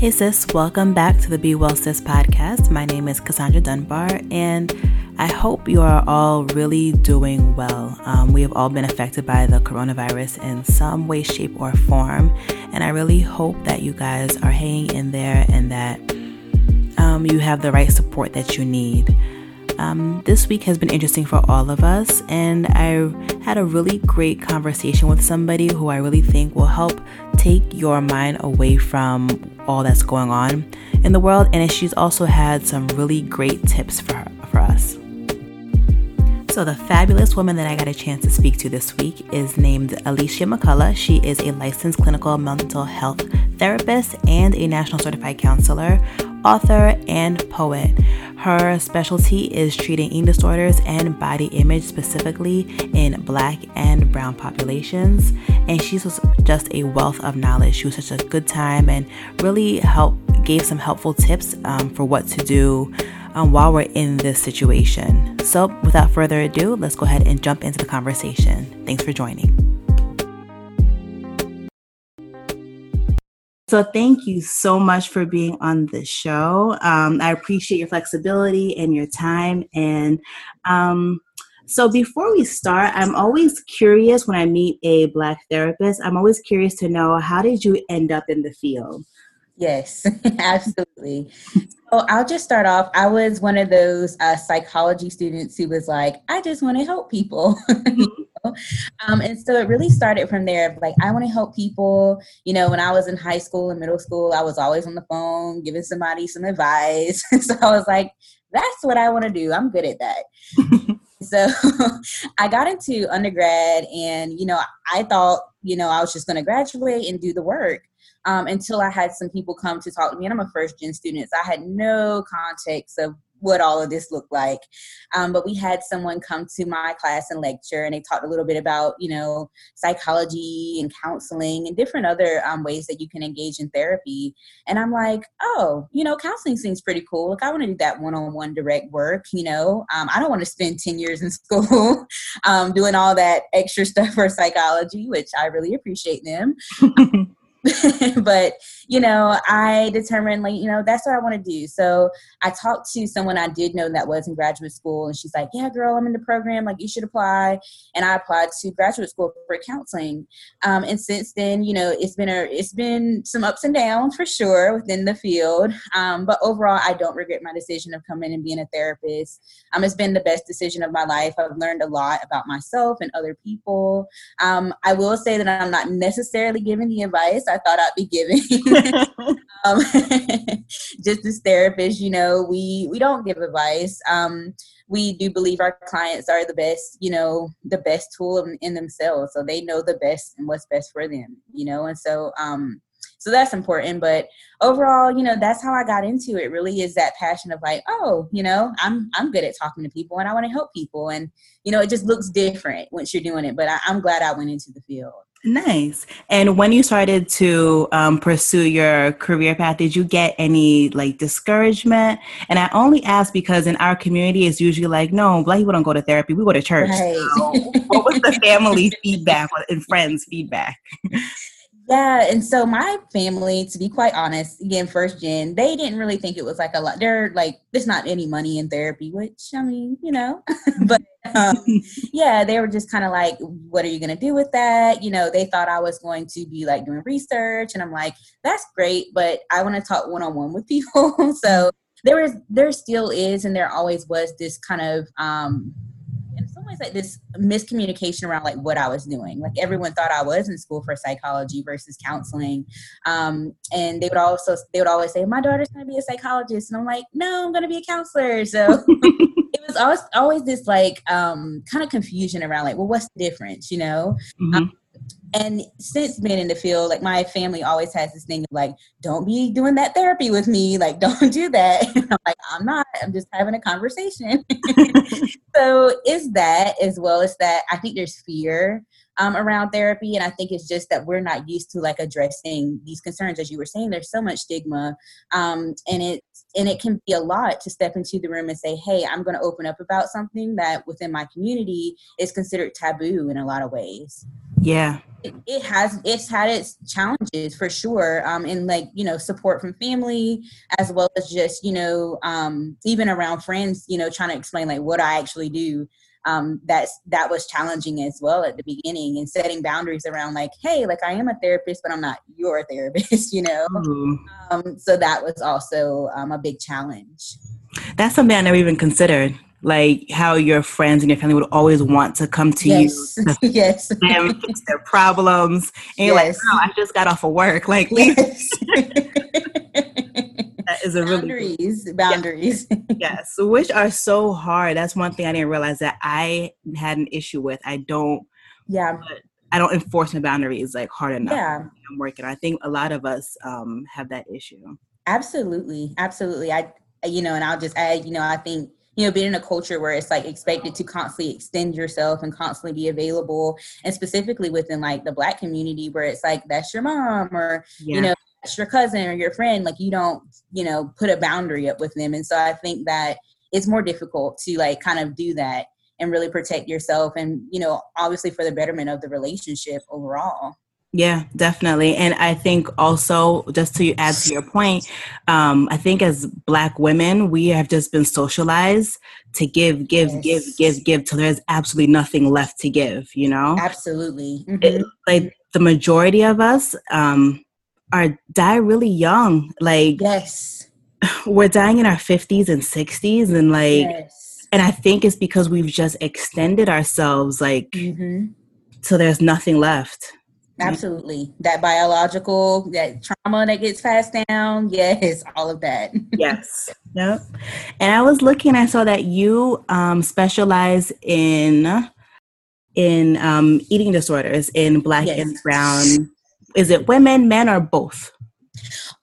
Hey sis, welcome back to the Be Well Sis podcast. My name is Cassandra Dunbar, and I hope you are all really doing well. Um, we have all been affected by the coronavirus in some way, shape, or form, and I really hope that you guys are hanging in there and that um, you have the right support that you need. Um, this week has been interesting for all of us, and I had a really great conversation with somebody who I really think will help take your mind away from all that's going on in the world. And she's also had some really great tips for, her, for us. So, the fabulous woman that I got a chance to speak to this week is named Alicia McCullough. She is a licensed clinical mental health therapist and a national certified counselor, author, and poet. Her specialty is treating eating disorders and body image, specifically in black and brown populations. And she's just a wealth of knowledge. She was such a good time and really helped, gave some helpful tips um, for what to do um, while we're in this situation. So, without further ado, let's go ahead and jump into the conversation. Thanks for joining. So thank you so much for being on the show. Um, I appreciate your flexibility and your time. And um, so before we start, I'm always curious when I meet a Black therapist. I'm always curious to know how did you end up in the field? Yes, absolutely. so I'll just start off. I was one of those uh, psychology students who was like, I just want to help people. Um, and so it really started from there. Like, I want to help people. You know, when I was in high school and middle school, I was always on the phone giving somebody some advice. so I was like, that's what I want to do. I'm good at that. so I got into undergrad, and, you know, I thought, you know, I was just going to graduate and do the work. Um, until I had some people come to talk to me. And I'm a first gen student, so I had no context of what all of this looked like. Um, but we had someone come to my class and lecture, and they talked a little bit about, you know, psychology and counseling and different other um, ways that you can engage in therapy. And I'm like, oh, you know, counseling seems pretty cool. Like, I want to do that one on one direct work, you know. Um, I don't want to spend 10 years in school um, doing all that extra stuff for psychology, which I really appreciate them. but you know i determined like you know that's what i want to do. So i talked to someone i did know that was in graduate school and she's like yeah girl i'm in the program. Like you should apply. And i applied to graduate school for counseling. Um, and since then you know it's been a it's been some ups and downs for sure within the field. Um, but overall i don't regret my decision of coming and being a therapist. Um, it's been the best decision of my life. I've learned a lot about myself and other people. Um, i will say that i'm not necessarily giving the advice I thought I'd be giving. um, just as therapists, you know, we we don't give advice. Um, we do believe our clients are the best, you know, the best tool in, in, themselves, so they know the best and what's best for them, you know, and so um, so that's important. But overall, you know, that's how I got into it. Really, is that passion of like, oh, you know, I'm I'm good at talking to people and I want to help people, and you know, it just looks different once you're doing it. But I, I'm glad I went into the field. Nice. And when you started to um, pursue your career path, did you get any like discouragement? And I only ask because in our community, it's usually like, no, black people don't go to therapy; we go to church. Right. So what was the family feedback and friends' feedback? Yeah, and so my family, to be quite honest, again, first gen, they didn't really think it was like a lot. They're like, there's not any money in therapy, which I mean, you know, but um, yeah, they were just kind of like, what are you going to do with that? You know, they thought I was going to be like doing research, and I'm like, that's great, but I want to talk one on one with people. so there was, there still is, and there always was this kind of, um, always like this miscommunication around like what I was doing. Like everyone thought I was in school for psychology versus counseling, um, and they would also they would always say my daughter's going to be a psychologist, and I'm like, no, I'm going to be a counselor. So it was always always this like um, kind of confusion around like, well, what's the difference, you know? Mm-hmm. Um, and since being in the field, like my family always has this thing of like, don't be doing that therapy with me. Like, don't do that. I'm like, I'm not. I'm just having a conversation. so is that as well as that I think there's fear um, around therapy. And I think it's just that we're not used to like addressing these concerns. As you were saying, there's so much stigma. Um, and it and it can be a lot to step into the room and say, hey, I'm going to open up about something that within my community is considered taboo in a lot of ways. Yeah. It, it has it's had its challenges for sure um and like you know support from family as well as just you know um even around friends you know trying to explain like what i actually do um, that's that was challenging as well at the beginning and setting boundaries around like hey like i am a therapist but i'm not your therapist you know mm-hmm. um, so that was also um, a big challenge that's something i never even considered like how your friends and your family would always want to come to yes. you yes them fix their problems and you're yes. like oh, i just got off of work like yes. that is a boundaries, really boundaries. Yes. yes, which are so hard. That's one thing I didn't realize that I had an issue with. I don't. Yeah. I don't enforce my boundaries like hard enough. Yeah. I'm working. I think a lot of us um, have that issue. Absolutely, absolutely. I, you know, and I'll just add, you know, I think you know being in a culture where it's like expected to constantly extend yourself and constantly be available and specifically within like the black community where it's like that's your mom or yeah. you know that's your cousin or your friend like you don't you know put a boundary up with them and so i think that it's more difficult to like kind of do that and really protect yourself and you know obviously for the betterment of the relationship overall yeah, definitely. And I think also, just to add to your point, um, I think as Black women, we have just been socialized to give, give, yes. give, give, give till there's absolutely nothing left to give, you know? Absolutely. Mm-hmm. It, like the majority of us, um, are die really young. Like yes, we're dying in our fifties and sixties, and like, yes. and I think it's because we've just extended ourselves, like, mm-hmm. so there's nothing left. Absolutely, that biological, that trauma that gets passed down. Yes, all of that. yes. Yep. And I was looking, I saw that you um, specialize in in um, eating disorders in Black yes. and Brown is it women, men, or both?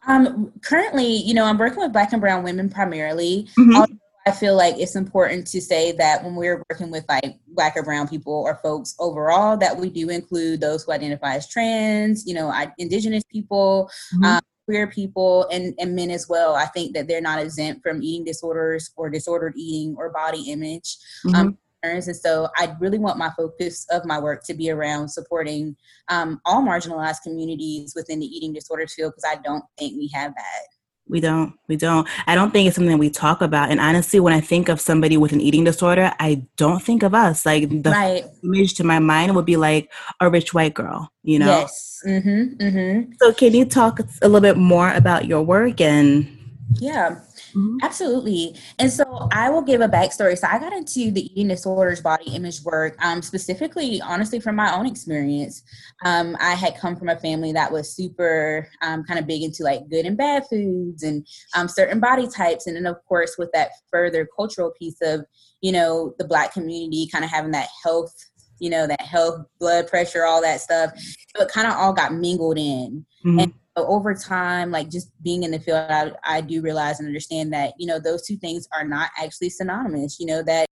Um, currently, you know, I'm working with Black and Brown women primarily. Mm-hmm. I feel like it's important to say that when we're working with like Black or Brown people or folks overall, that we do include those who identify as trans, you know, Indigenous people. Mm-hmm. Um, queer people and, and men as well. I think that they're not exempt from eating disorders or disordered eating or body image. Um, mm-hmm. Um, and so I really want my focus of my work to be around supporting um, all marginalized communities within the eating disorders field because I don't think we have that. We don't. We don't. I don't think it's something we talk about. And honestly, when I think of somebody with an eating disorder, I don't think of us. Like the right. image to my mind would be like a rich white girl, you know? Yes. Mm-hmm, mm-hmm. So, can you talk a little bit more about your work and? Yeah. Mm-hmm. Absolutely. And so I will give a backstory. So I got into the eating disorders body image work um, specifically, honestly, from my own experience. Um, I had come from a family that was super um, kind of big into like good and bad foods and um, certain body types. And then, of course, with that further cultural piece of, you know, the Black community kind of having that health you know that health blood pressure all that stuff so it kind of all got mingled in mm-hmm. and over time, like just being in the field, I, I do realize and understand that, you know, those two things are not actually synonymous, you know, that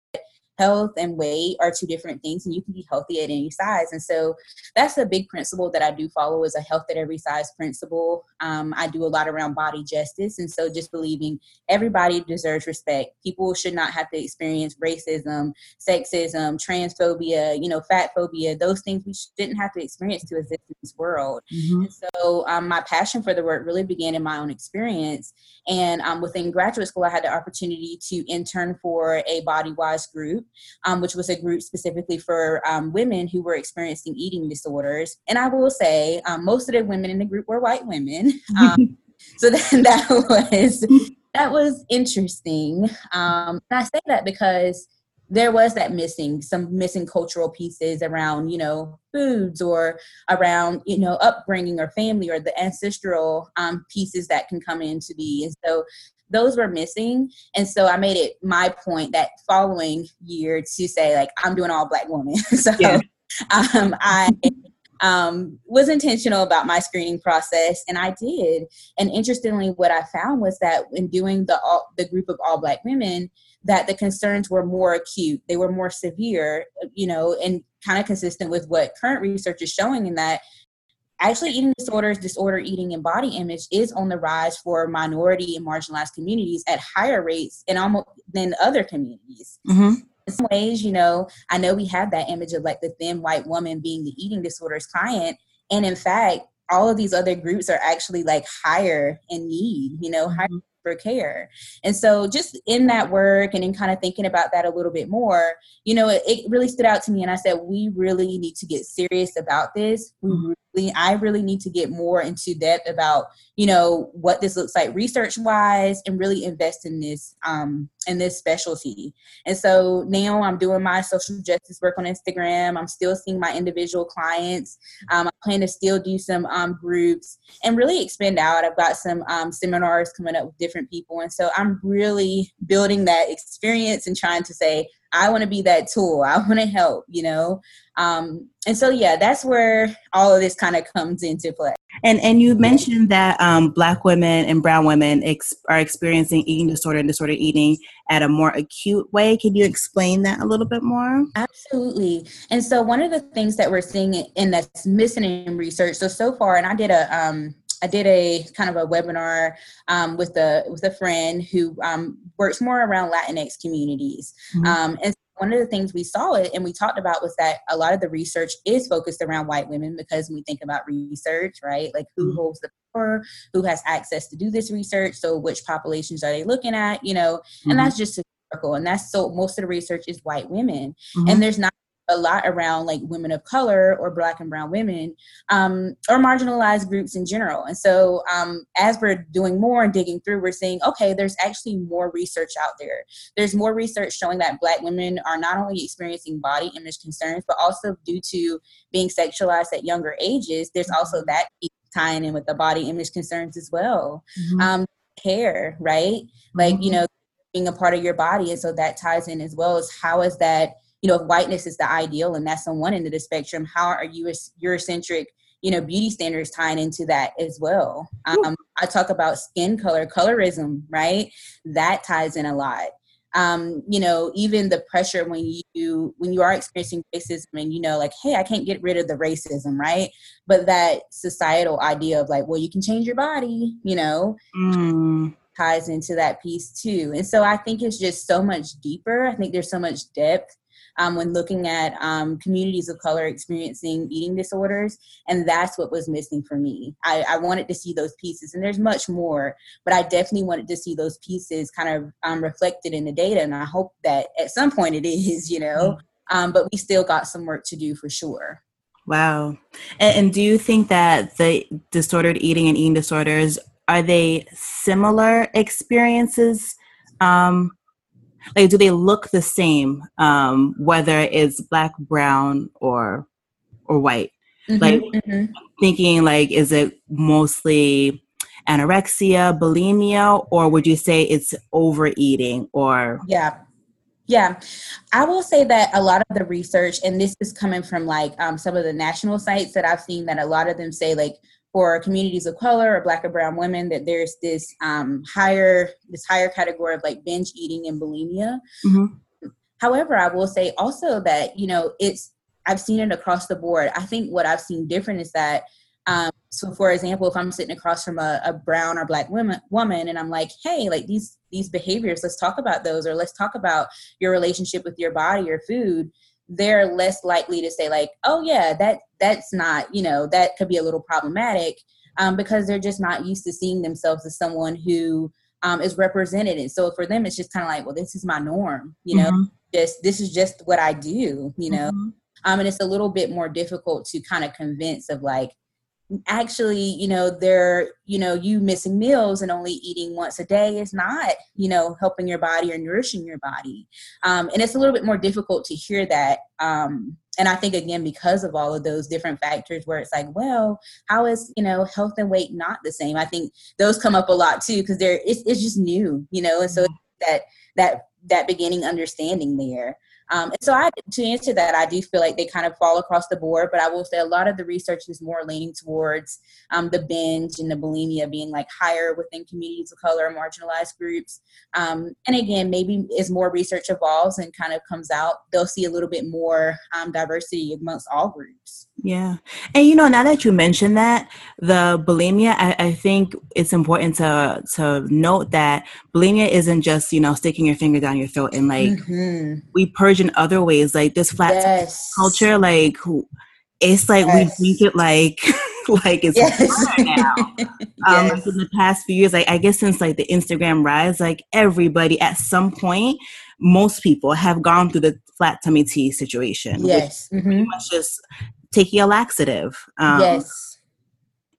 health and weight are two different things and you can be healthy at any size and so that's a big principle that i do follow is a health at every size principle. Um, i do a lot around body justice and so just believing everybody deserves respect. People should not have to experience racism sexism transphobia you know fat phobia those things we shouldn't have to experience to exist in this world. Mm-hmm. so um, my passion for the work really began in my own experience and um, within graduate school i had the opportunity to intern for a body wise group um, which was a group specifically for um, women who were experiencing eating disorders. And I will say, um, most of the women in the group were white women. Um, so that, that was that was interesting. Um, and I say that because there was that missing some missing cultural pieces around you know foods or around you know upbringing or family or the ancestral um, pieces that can come into be and so those were missing. And so I made it my point that following year to say, like, I'm doing all black women. so yeah. um, I um, was intentional about my screening process, and I did. And interestingly, what I found was that in doing the all, the group of all Black women, that the concerns were more acute, they were more severe, you know, and kind of consistent with what current research is showing in that actually eating disorders, disorder eating, and body image is on the rise for minority and marginalized communities at higher rates and almost than other communities. Mm-hmm. In some ways, you know, I know we have that image of like the thin white woman being the eating disorders client, and in fact, all of these other groups are actually like higher in need, you know, higher mm-hmm for care. And so just in that work and in kind of thinking about that a little bit more, you know, it, it really stood out to me and I said, we really need to get serious about this. We mm-hmm. I really need to get more into depth about, you know, what this looks like research wise and really invest in this, um, in this specialty. And so now I'm doing my social justice work on Instagram. I'm still seeing my individual clients. Um, I plan to still do some um, groups and really expand out. I've got some um, seminars coming up with different people. And so I'm really building that experience and trying to say, I want to be that tool. I want to help, you know? Um, and so, yeah, that's where all of this kind of comes into play. And and you mentioned that um, Black women and Brown women ex- are experiencing eating disorder and disorder eating at a more acute way. Can you explain that a little bit more? Absolutely. And so one of the things that we're seeing in that's missing in research. So so far, and I did a um, I did a kind of a webinar um, with a with a friend who um, works more around Latinx communities, mm-hmm. um, and one of the things we saw it and we talked about was that a lot of the research is focused around white women because when we think about research, right? Like who mm-hmm. holds the power, who has access to do this research, so which populations are they looking at, you know? Mm-hmm. And that's just historical, and that's so most of the research is white women, mm-hmm. and there's not a lot around like women of color or black and brown women um, or marginalized groups in general and so um, as we're doing more and digging through we're seeing okay there's actually more research out there there's more research showing that black women are not only experiencing body image concerns but also due to being sexualized at younger ages there's also mm-hmm. that tying in with the body image concerns as well mm-hmm. um, care right like mm-hmm. you know being a part of your body and so that ties in as well as how is that you know, if whiteness is the ideal and that's on one end of the spectrum, how are you as Eurocentric, you know, beauty standards tying into that as well? Um, I talk about skin color, colorism, right? That ties in a lot. Um, you know, even the pressure when you when you are experiencing racism and you know, like, hey, I can't get rid of the racism, right? But that societal idea of like, well, you can change your body, you know, mm. ties into that piece too. And so I think it's just so much deeper. I think there's so much depth um, when looking at um, communities of color experiencing eating disorders. And that's what was missing for me. I, I, wanted to see those pieces, and there's much more, but I definitely wanted to see those pieces kind of um, reflected in the data. And I hope that at some point it is, you know, mm-hmm. um, but we still got some work to do for sure. Wow. And, and do you think that the disordered eating and eating disorders are they similar experiences um, like do they look the same um, whether it's black brown or or white? Mm-hmm, like mm-hmm. thinking like is it mostly anorexia bulimia or would you say it's overeating or yeah. Yeah, I will say that a lot of the research, and this is coming from like um, some of the national sites that I've seen, that a lot of them say like for communities of color or black or brown women that there's this um, higher this higher category of like binge eating and bulimia. Mm-hmm. however i will say also that you know it's i've seen it across the board. I think what i've seen different is that um, so for example if i'm sitting across from a, a brown or black woman woman and i'm like hey like these these behaviors let's talk about those or let's talk about your relationship with your body or food they're less likely to say like oh yeah that that's not you know that could be a little problematic um, because they're just not used to seeing themselves as someone who um, is represented and so for them it's just kind of like well this is my norm you know mm-hmm. just this is just what i do you know mm-hmm. um, and it's a little bit more difficult to kind of convince of like actually you know they're you know you missing meals and only eating once a day is not you know helping your body or nourishing your body. Um, and it's a little bit more difficult to hear that um, and i think again because of all of those different factors where it's like well how is you know health and weight not the same? I think those come up a lot too because they're it's, it's just new you know and so mm-hmm. that that that beginning understanding there Um, and so I, to answer that, I do feel like they kind of fall across the board, but I will say a lot of the research is more leaning towards um, the binge and the bulimia being like higher within communities of color or marginalized groups. Um, and again, maybe as more research evolves and kind of comes out, they'll see a little bit more um, diversity amongst all groups. Yeah. And you know, now that you mentioned that, the bulimia, I, I, think it's important to to note that bulimia isn't just, you know, sticking your finger down your throat and like mm-hmm. we purge in other ways. Like this flat yes. culture, like it's like yes. we think it like like it's yes. now. Um yes. in the past few years, like I guess since like the Instagram rise, like everybody at some point, most people have gone through the flat tummy tea situation. Yes. Mm-hmm. Pretty much just taking a laxative. Um, yes.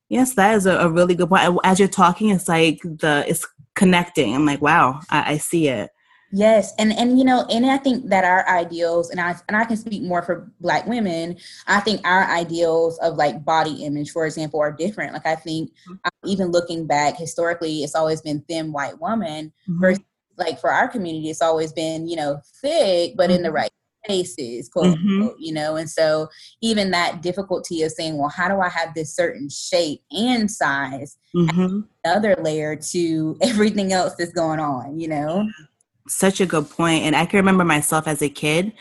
Yes, that is a, a, really good point. As you're talking, it's like the it's connecting. I'm like, wow, I, I see it. Yes, and and you know, and I think that our ideals, and I and I can speak more for Black women. I think our ideals of like body image, for example, are different. Like I think, mm-hmm. um, even looking back historically, it's always been thin white woman mm-hmm. versus like for our community, it's always been you know thick, but mm-hmm. in the mm-hmm. right places, quote mm-hmm. unquote, you know. And so even that difficulty of saying, well, how do I have this certain shape and size? Mm-hmm. Another layer to everything else that's going on, you know. Such a good point. And I can remember myself as a kid.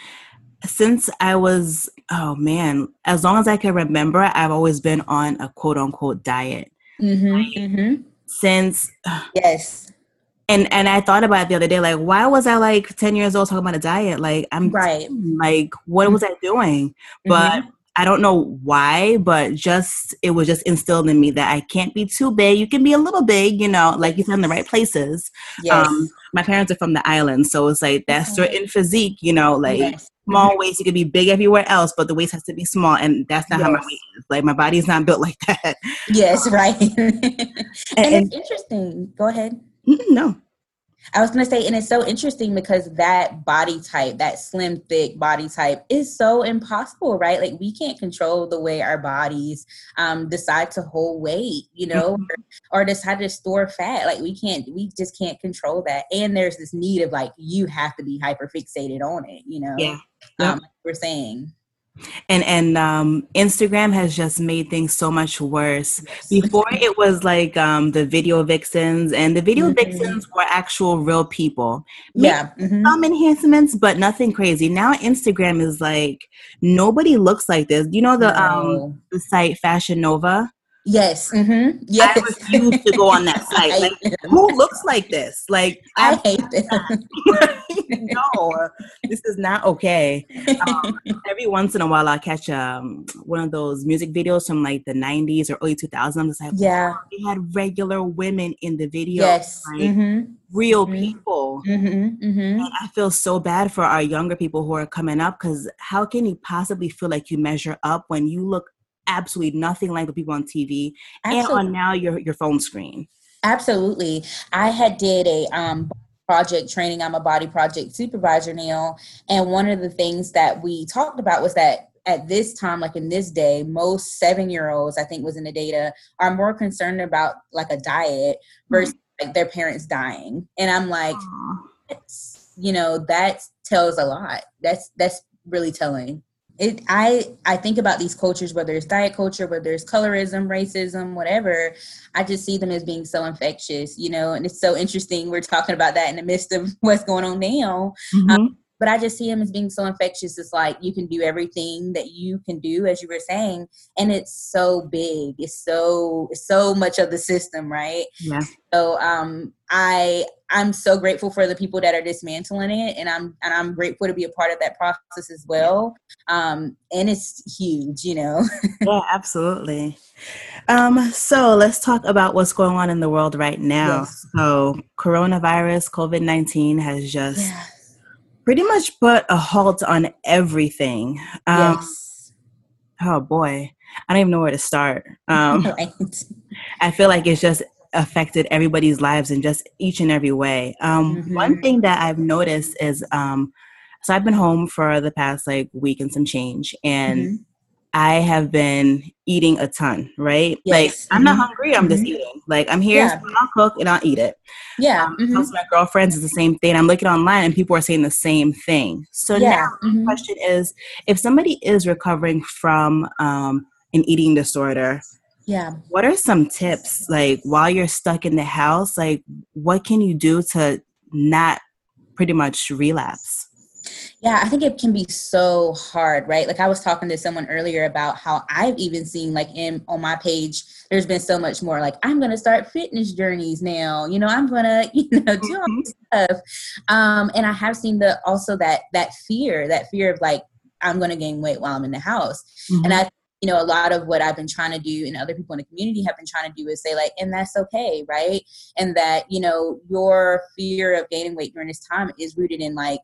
Since I was, oh man, as long as I can remember, I've always been on a quote unquote diet. Mm-hmm, mm-hmm. Since yes, and and I thought about it the other day, like, why was I like ten years old talking about a diet? Like, I'm right. Like, what was I doing? But mm-hmm. I don't know why, but just it was just instilled in me that I can't be too big. You can be a little big, you know, like you said in the right places. Yes. Um, my parents are from the island, so it's like that mm-hmm. certain physique, you know, like yes. small waist. You can be big everywhere else, but the waist has to be small, and that's not yes. how my weight is. Like my body is not built like that. Yes, right. and, and it's interesting. Go ahead. No. I was going to say, and it's so interesting because that body type, that slim, thick body type, is so impossible, right? Like we can't control the way our bodies um, decide to hold weight, you know, mm-hmm. or, or, decide to store fat. Like we can't, we just can't control that. And there's this need of like you have to be hyper fixated on it, you know. Yeah, um, like we're saying and and um, Instagram has just made things so much worse. Before it was like um, the video vixens, and the video mm-hmm. vixens were actual real people. yeah, mm-hmm. some enhancements, but nothing crazy. Now Instagram is like nobody looks like this. You know the no. um the site Fashion Nova. Yes. Mm-hmm. Yes. I refuse to go on that site. Like, who looks like this? Like, I, I hate this. no, this is not okay. Um, every once in a while, I'll catch um, one of those music videos from like the 90s or early 2000s. I'm just like, yeah, they had regular women in the video. Yes. Like, mm-hmm. Real mm-hmm. people. Mm-hmm. mm-hmm. And I feel so bad for our younger people who are coming up because how can you possibly feel like you measure up when you look absolutely nothing like the people on TV absolutely. and on now your your phone screen. Absolutely. I had did a um project training. I'm a body project supervisor now. And one of the things that we talked about was that at this time, like in this day, most seven year olds, I think was in the data, are more concerned about like a diet versus mm-hmm. like their parents dying. And I'm like, you know, that tells a lot. That's that's really telling it i i think about these cultures whether it's diet culture whether it's colorism racism whatever i just see them as being so infectious you know and it's so interesting we're talking about that in the midst of what's going on now mm-hmm. um, but I just see him as being so infectious. It's like you can do everything that you can do, as you were saying, and it's so big. It's so it's so much of the system, right? Yeah. So um, I I'm so grateful for the people that are dismantling it, and I'm and I'm grateful to be a part of that process as well. Um, and it's huge, you know. yeah, absolutely. Um, so let's talk about what's going on in the world right now. Yes. So coronavirus, COVID nineteen has just. Pretty much put a halt on everything. Um, yes. Oh boy, I don't even know where to start. Um, right. I feel like it's just affected everybody's lives in just each and every way. Um, mm-hmm. One thing that I've noticed is, um, so I've been home for the past like week and some change, and mm-hmm. I have been eating a ton, right? Yes. Like I'm not Mhm. hungry, I'm just Mhm. eating. Like I'm here, Yeah. so I'll cook and I'll eat it. Yeah. Um, mhm. Most of my girlfriends is the same thing. I'm looking online and people are saying the same thing. So Yeah. now the mhm. question is if somebody is recovering from um, an eating disorder, Yeah. what are some tips like while you're stuck in the house? Like what can you do to not pretty much relapse? Yeah, I think it can be so hard, right? Like I was talking to someone earlier about how I've even seen like in on my page, there's been so much more like I'm gonna start fitness journeys now. You know, I'm gonna, you know, do all this stuff. Um, and I have seen the also that that fear, that fear of like I'm gonna gain weight while I'm in the house. And I you know, a lot of what I've been trying to do and other people in the community have been trying to do is say, like, and that's okay, right? And that, you know, your fear of gaining weight during this time is rooted in like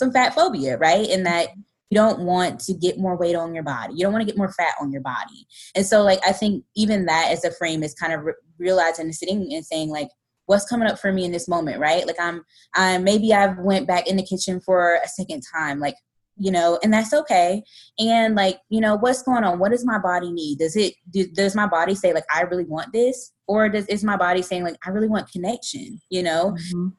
some fat phobia, right? And that you don't want to get more weight on your body. You don't want to get more fat on your body. And so, like, I think even that as a frame is kind of re- realizing and sitting and saying, like, what's coming up for me in this moment, right? Like, I'm, I'm maybe I've went back in the kitchen for a second time, like, you know, and that's okay. And like, you know, what's going on? What does my body need? Does it, do, does my body say, like, I really want this? Or does, is my body saying, like, I really want connection, you know? Mhm.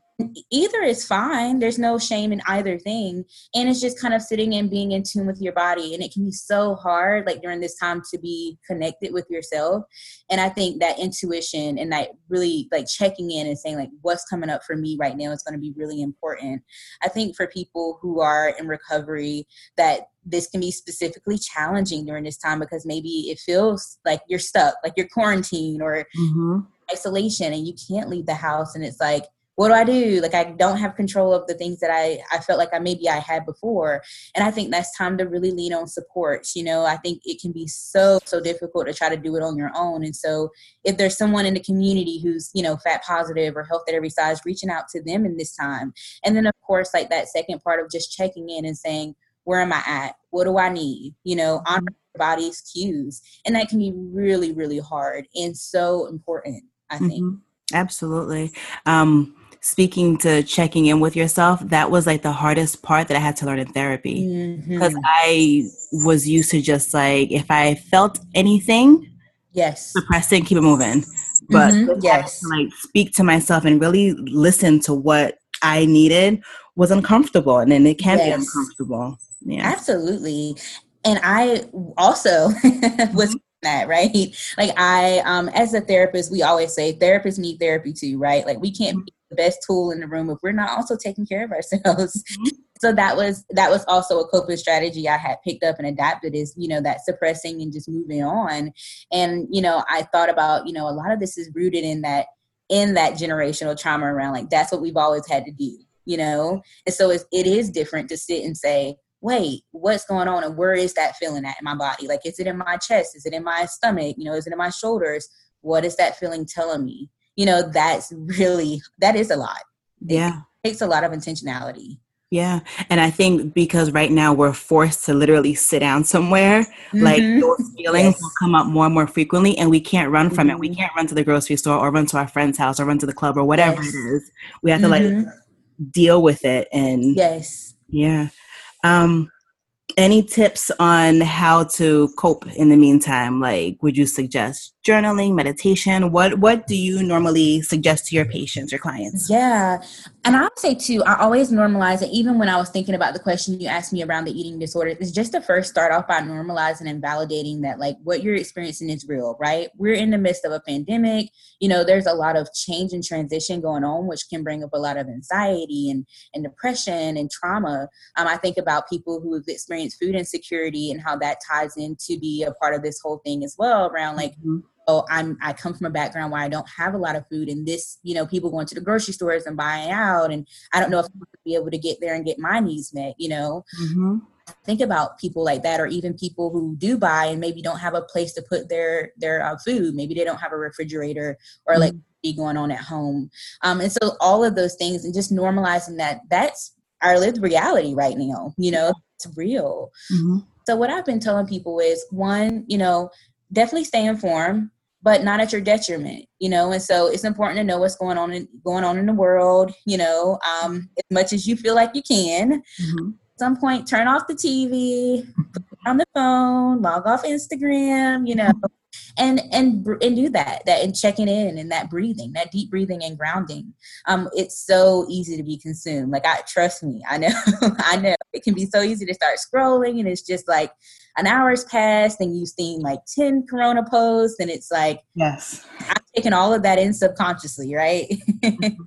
Either is fine. There's no shame in either thing. And it's just kind of sitting and being in tune with your body. And it can be so hard, like during this time, to be connected with yourself. And I think that intuition and that really like checking in and saying, like, what's coming up for me right now is going to be really important. I think for people who are in recovery, that this can be specifically challenging during this time because maybe it feels like you're stuck, like you're quarantined or Mhm. isolation and you can't leave the house and it's like what do i do? Like i don't have control of the things that i i felt like i maybe i had before. And i think that's time to really lean on supports you know? I think it can be so so difficult to try to do it on your own. And so if there's someone in the community who's you know fat positive or health at every size reaching out to them in this time. And then of course like that second part of just checking in and saying where am i at? What do i need? You know honor your body's cues. And that can be really really hard and so important i think. Mhm. Absolutely. Um, speaking to checking in with yourself, that was like the hardest part that I had to learn in therapy because Mhm. I was used to just like if I felt anything, Yes. suppress it, keep it moving. But Mhm, yes. to, like speak to myself and really listen to what I needed was uncomfortable, and then it can be uncomfortable. Yeah. Absolutely. And I also was that, right? Like I um as a therapist, we always say therapists need therapy too, right? Like we can't be the best tool in the room if we're not also taking care of ourselves. Mm-hmm. So that was that was also a coping strategy I had picked up and adapted is, you know, that suppressing and just moving on. And, you know, I thought about, you know, a lot of this is rooted in that in that generational trauma around like that's what we've always had to do, you know? And so it's, it is different to sit and say, wait, what's going on and where is that feeling at in my body? Like, is it in my chest? Is it in my stomach? You know, is it in my shoulders? What is that feeling telling me? You know, that's really, that is a lot. It Yeah. takes a lot of intentionality. Yeah. And I think because right now we're forced to literally sit down somewhere, like Mhm. those feelings Yes. will come up more and more frequently and we can't run from it. We Mhm. can't run to the grocery store or run to our friend's house or run to the club or whatever Yes. it is. We have to like Mhm. deal with it and yes. yeah. Um any tips on how to cope in the meantime? Like would you suggest journaling, meditation? What what do you normally suggest to your patients or clients? Yeah. And I would say too, I always normalize it. Even when I was thinking about the question you asked me around the eating disorder, is just to first start off by normalizing and validating that like what you're experiencing is real, right? We're in the midst of a pandemic. You know, there's a lot of change and transition going on, which can bring up a lot of anxiety and, and depression and trauma. Um, I think about people who have experienced food insecurity and how that ties in to be a part of this whole thing as well around like Mhm. Oh i'm i come from a background where i don't have a lot of food and this you know people going to the grocery stores and buying out and i don't know if i'm going to be able to get there and get my needs met you know? Mhm. think about people like that or even people who do buy and maybe don't have a place to put their their uh, food. Maybe they don't have a refrigerator or like be going on at home. Um and so all of those things and just normalizing that that's our lived reality right now you know? It's real. Mhm. so what I've been telling people is one, you know, definitely stay informed, but not at your detriment, you know. And so it's important to know what's going on in, going on in the world, you know, um, as much as you feel like you can. Mhm. At some point, turn off the TV, on the phone, log off Instagram, you know, and and and do that that and checking in and that breathing that deep breathing and grounding um it's so easy to be consumed like i trust me i know i know it can be so easy to start scrolling and it's just like an hour's passed and you've seen like 10 corona posts and it's like yes. I'm taking all of that in subconsciously right? Mm-hmm.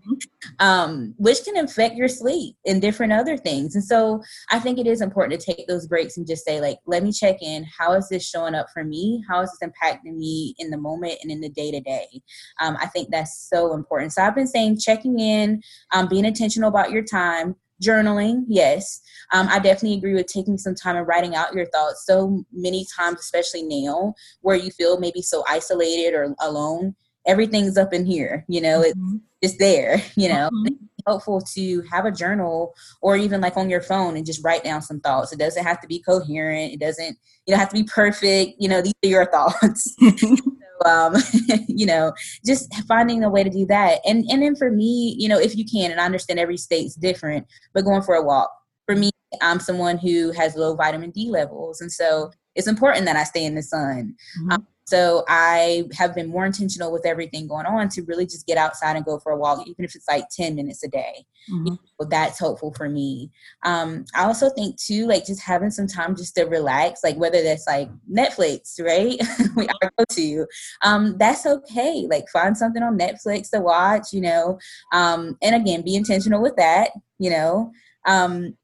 um, which can affect your sleep and different other things. And so i think it is important to take those breaks and just say like let me check in. How is this showing up for me? How is this impacting me in the moment and in the day to day i think that's so important. So i've been saying checking in um, being intentional about your time journaling yes. Um, i definitely agree with taking some time and writing out your thoughts so many times especially now where you feel maybe so isolated or alone. Everything's up in here you know mm-hmm. it's just there you know. Mm-hmm. helpful to have a journal or even like on your phone and just write down some thoughts. It doesn't have to be coherent. It doesn't you know have to be perfect. You know these are your thoughts um, you know, just finding a way to do that. And and then for me, you know, if you can, and I understand every state's different, but going for a walk. For me, I'm someone who has low vitamin D levels, and so it's important that I stay in the sun. Mm-hmm. Um, so I have been more intentional with everything going on to really just get outside and go for a walk, even if it's like 10 minutes a day. Mm-hmm. You know, that's helpful for me. Um, I also think too, like just having some time just to relax, like whether that's like Netflix, right? we are go to, um, that's okay. Like find something on Netflix to watch, you know, um, and again, be intentional with that, you know. Um,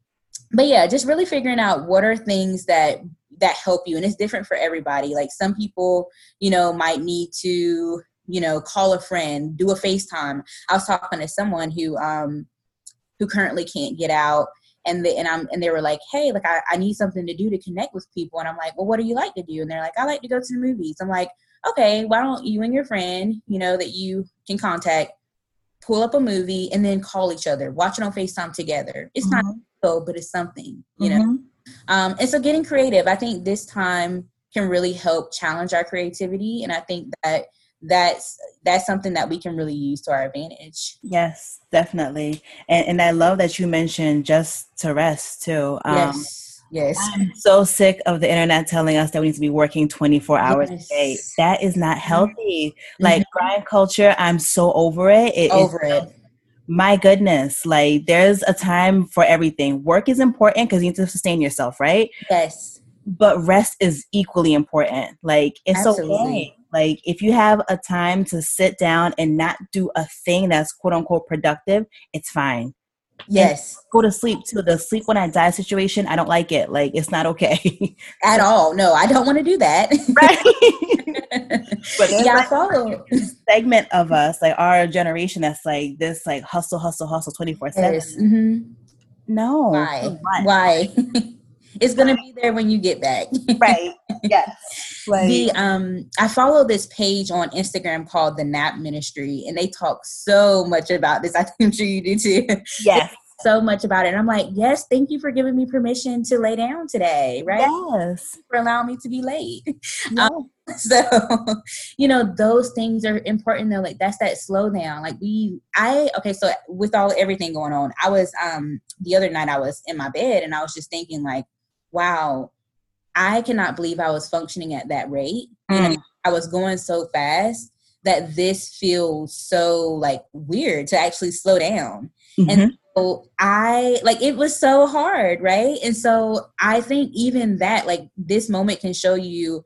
but yeah, just really figuring out what are things that that help you and it's different for everybody like some people you know might need to you know call a friend do a facetime i was talking to someone who um who currently can't get out and they, and I'm and they were like, hey, like I, I need something to do to connect with people, and I'm like, well, what do you like to do? And they're like, I like to go to the movies. I'm like, okay, why don't you and your friend, you know, that you can contact, pull up a movie and then call each other, watch it on Facetime together. It's mm-hmm. not so, but it's something, you mm-hmm. know. Um, and so getting creative, I think this time can really help challenge our creativity. And I think that that's that's something that we can really use to our advantage. Yes, definitely. And and I love that you mentioned just to rest too. Um, yes. Yes. I'm so sick of the internet telling us that we need to be working 24 hours yes. a day. That is not mm-hmm. healthy. Mm-hmm. Like grind culture, I'm so over it. it over it my goodness, like there's a time for everything. Work is important because you need to sustain yourself, right? Yes. But rest is equally important. Like it's Absolutely. okay. Like if you have a time to sit down and not do a thing that's quote unquote productive, it's fine. Yes. Go to sleep too. The sleep when I die situation, I don't like it. Like it's not okay. At all. No, I don't want to do that. Right. but yeah, like follow segment of us, like our generation that's like this like hustle, hustle, hustle 24 7. Mm-hmm. No. Why? Why? it's gonna be there when you get back. right. Yes. The um I follow this page on Instagram called the Nap Ministry and they talk so much about this. I'm sure you do too. Yes. so much about it. And I'm like, yes, thank you for giving me permission to lay down today, right? Yes. For allowing me to be late. Yeah. Um, so, you know, those things are important though. Like that's that slowdown. Like we I okay, so with all everything going on, I was um the other night I was in my bed and I was just thinking like, wow, I cannot believe I was functioning at that rate. Mm. You know, mm. I was going so fast that this feels so like weird to actually slow down. Mm-hmm. And so I like it was so hard, right? And so I think even that, like this moment can show you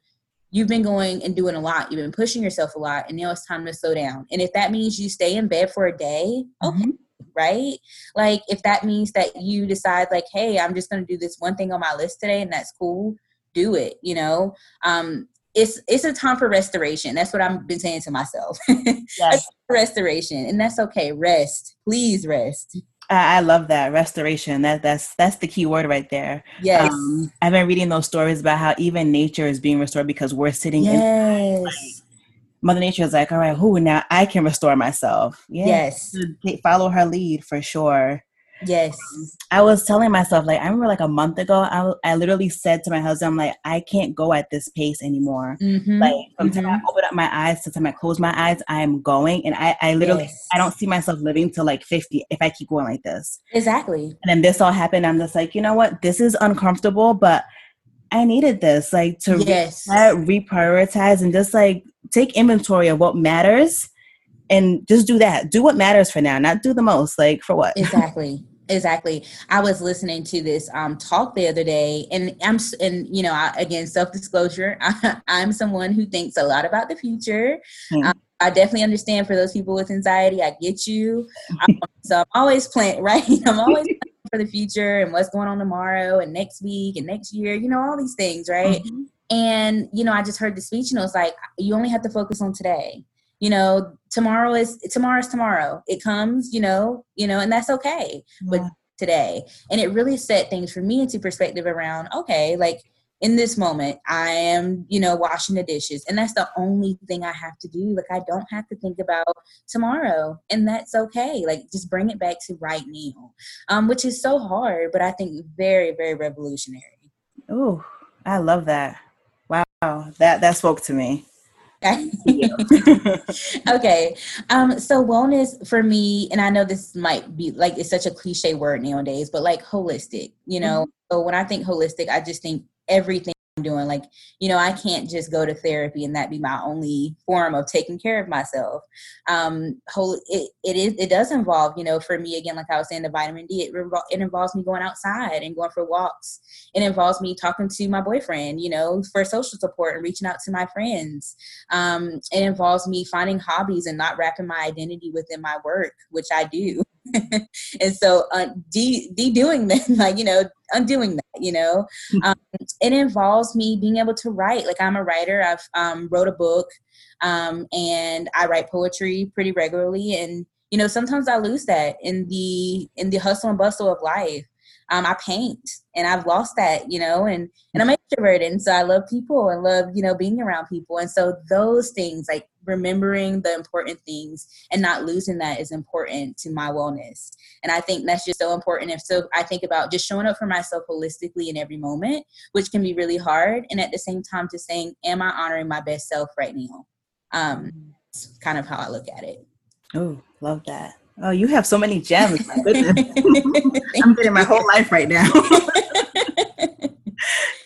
you've been going and doing a lot, you've been pushing yourself a lot, and now it's time to slow down. And if that means you stay in bed for a day, okay. Right? Like if that means that you decide like, hey, I'm just gonna do this one thing on my list today and that's cool, do it, you know. Um it's it's a time for restoration. That's what I've been saying to myself. Yes. restoration. And that's okay. Rest. Please rest. I love that restoration. That that's that's the key word right there. Yes, um, I've been reading those stories about how even nature is being restored because we're sitting yes. in. Like, Mother Nature is like, all right, who now I can restore myself. Yeah. Yes, follow her lead for sure. Yes. I was telling myself, like, I remember like a month ago, I, I literally said to my husband, I'm like, I can't go at this pace anymore. Mm-hmm. Like, from mm-hmm. time I open up my eyes to time I close my eyes, I'm going. And I, I literally, yes. I don't see myself living to like 50 if I keep going like this. Exactly. And then this all happened. I'm just like, you know what? This is uncomfortable, but I needed this, like to yes. reset, reprioritize, and just like take inventory of what matters, and just do that. Do what matters for now, not do the most. Like for what? Exactly. Exactly. I was listening to this um, talk the other day, and I'm and you know, I, again, self disclosure, I, am someone who thinks a lot about the future. Mm. Um, I definitely understand for those people with anxiety. I get you. Um, so I'm always planning, right? I'm always for the future and what's going on tomorrow and next week and next year. You know, all these things, right? Mm-hmm. And you know, I just heard the speech, and it was like, you only have to focus on today you know tomorrow is tomorrow's tomorrow it comes you know you know and that's okay yeah. but today and it really set things for me into perspective around okay like in this moment i am you know washing the dishes and that's the only thing i have to do like i don't have to think about tomorrow and that's okay like just bring it back to right now um which is so hard but i think very very revolutionary oh i love that wow that that spoke to me okay. Um, so wellness for me, and I know this might be like it's such a cliche word nowadays, but like holistic, you know. Mm-hmm. So when I think holistic, I just think everything I'm doing. Like you know i can't just go to therapy and that be my only form of taking care of myself. Um whole it, it is it does involve you know for me again like i was saying the vitamin d it, it involves me going outside and going for walks. It involves me talking to my boyfriend you know for social support and reaching out to my friends. Um it involves me finding hobbies and not wrapping my identity within my work which i do and so uh, de, de doing that like you know undoing that you know? Um, it involves me being able to write. Like i'm a writer. I've um, wrote a book um, and i write poetry pretty regularly. And you know sometimes i lose that in the in the hustle and bustle of life um, I paint and I've lost that, you know, and, and I'm extroverted. And so I love people and love, you know, being around people. And so those things like remembering the important things and not losing that is important to my wellness. And I think that's just so important. If so, I think about just showing up for myself holistically in every moment, which can be really hard. And at the same time, just saying, am I honoring my best self right now? Um, it's kind of how I look at it. Oh, love that. Oh, you have so many gems. My goodness. I'm getting my whole life right now.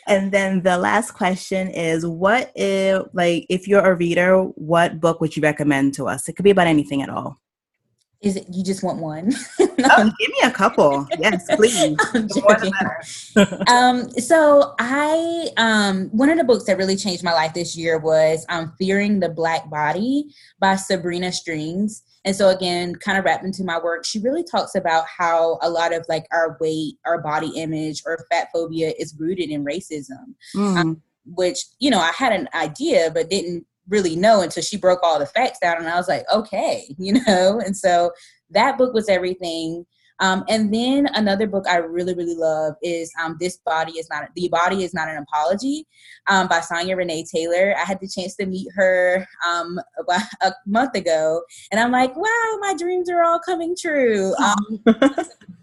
and then the last question is what if like if you're a reader, what book would you recommend to us? It could be about anything at all. Is it you just want one? oh, give me a couple. Yes, please. um, so I um one of the books that really changed my life this year was um Fearing the Black Body by Sabrina Strings. And so again, kind of wrapped into my work, she really talks about how a lot of like our weight, our body image, or fat phobia is rooted in racism. Mm. Um, which you know I had an idea, but didn't really know until she broke all the facts down, and I was like, okay, you know. And so that book was everything. Um, and then another book I really, really love is um, This Body is Not, The Body is Not an Apology um, by Sonya Renee Taylor. I had the chance to meet her um, a month ago, and I'm like, wow, my dreams are all coming true. Um,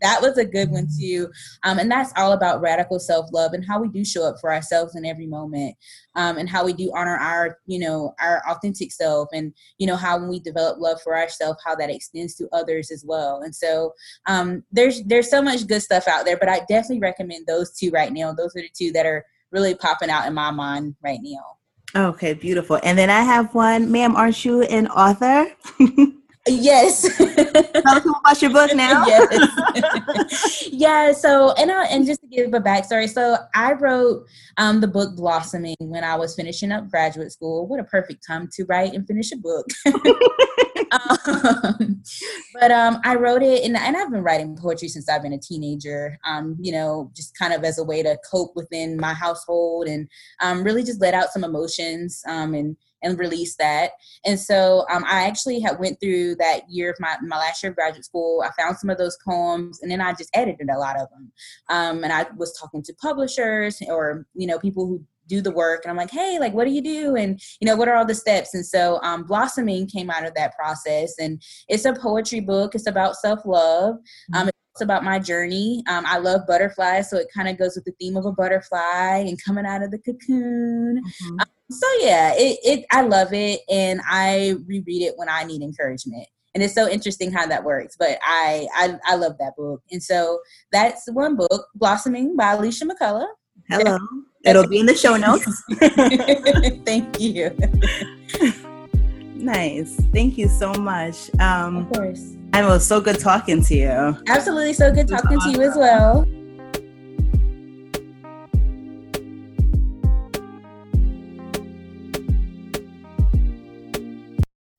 that was a good one too. Um, and that's all about radical self love and how we do show up for ourselves in every moment um, and how we do honor our you know our authentic self and you know how when we develop love for ourselves how that extends to others as well and so um, Um, there's there's so much good stuff out there but i definitely recommend those two right now. Those are the two that are really popping out in my mind right now. Okay beautiful. And then i have one ma'am aren't you an author Yes. Tell us about your book now. yes. yeah. So, and uh, and just to give a backstory, so I wrote um, the book Blossoming when I was finishing up graduate school. What a perfect time to write and finish a book. um, but um, I wrote it, and, and I've been writing poetry since I've been a teenager. Um, you know, just kind of as a way to cope within my household, and um, really just let out some emotions. Um, and and release that. And so um, I actually had went through that year of my, my last year of graduate school. I found some of those poems and then I just edited a lot of them. Um, and I was talking to publishers or, you know, people who do the work and i'm like hey like what do you do and you know what are all the steps and so um, blossoming came out of that process and it's a poetry book it's about self-love um, it's about my journey um, i love butterflies so it kind of goes with the theme of a butterfly and coming out of the cocoon mm-hmm. um, so yeah, it, it I love it and I reread it when I need encouragement. And it's so interesting how that works. But I I, I love that book. And so that's one book, Blossoming by Alicia McCullough. Hello. It'll be in the show notes. Thank you. nice. Thank you so much. Um, of course. And it was so good talking to you. Absolutely. So good talking awesome. to you as well.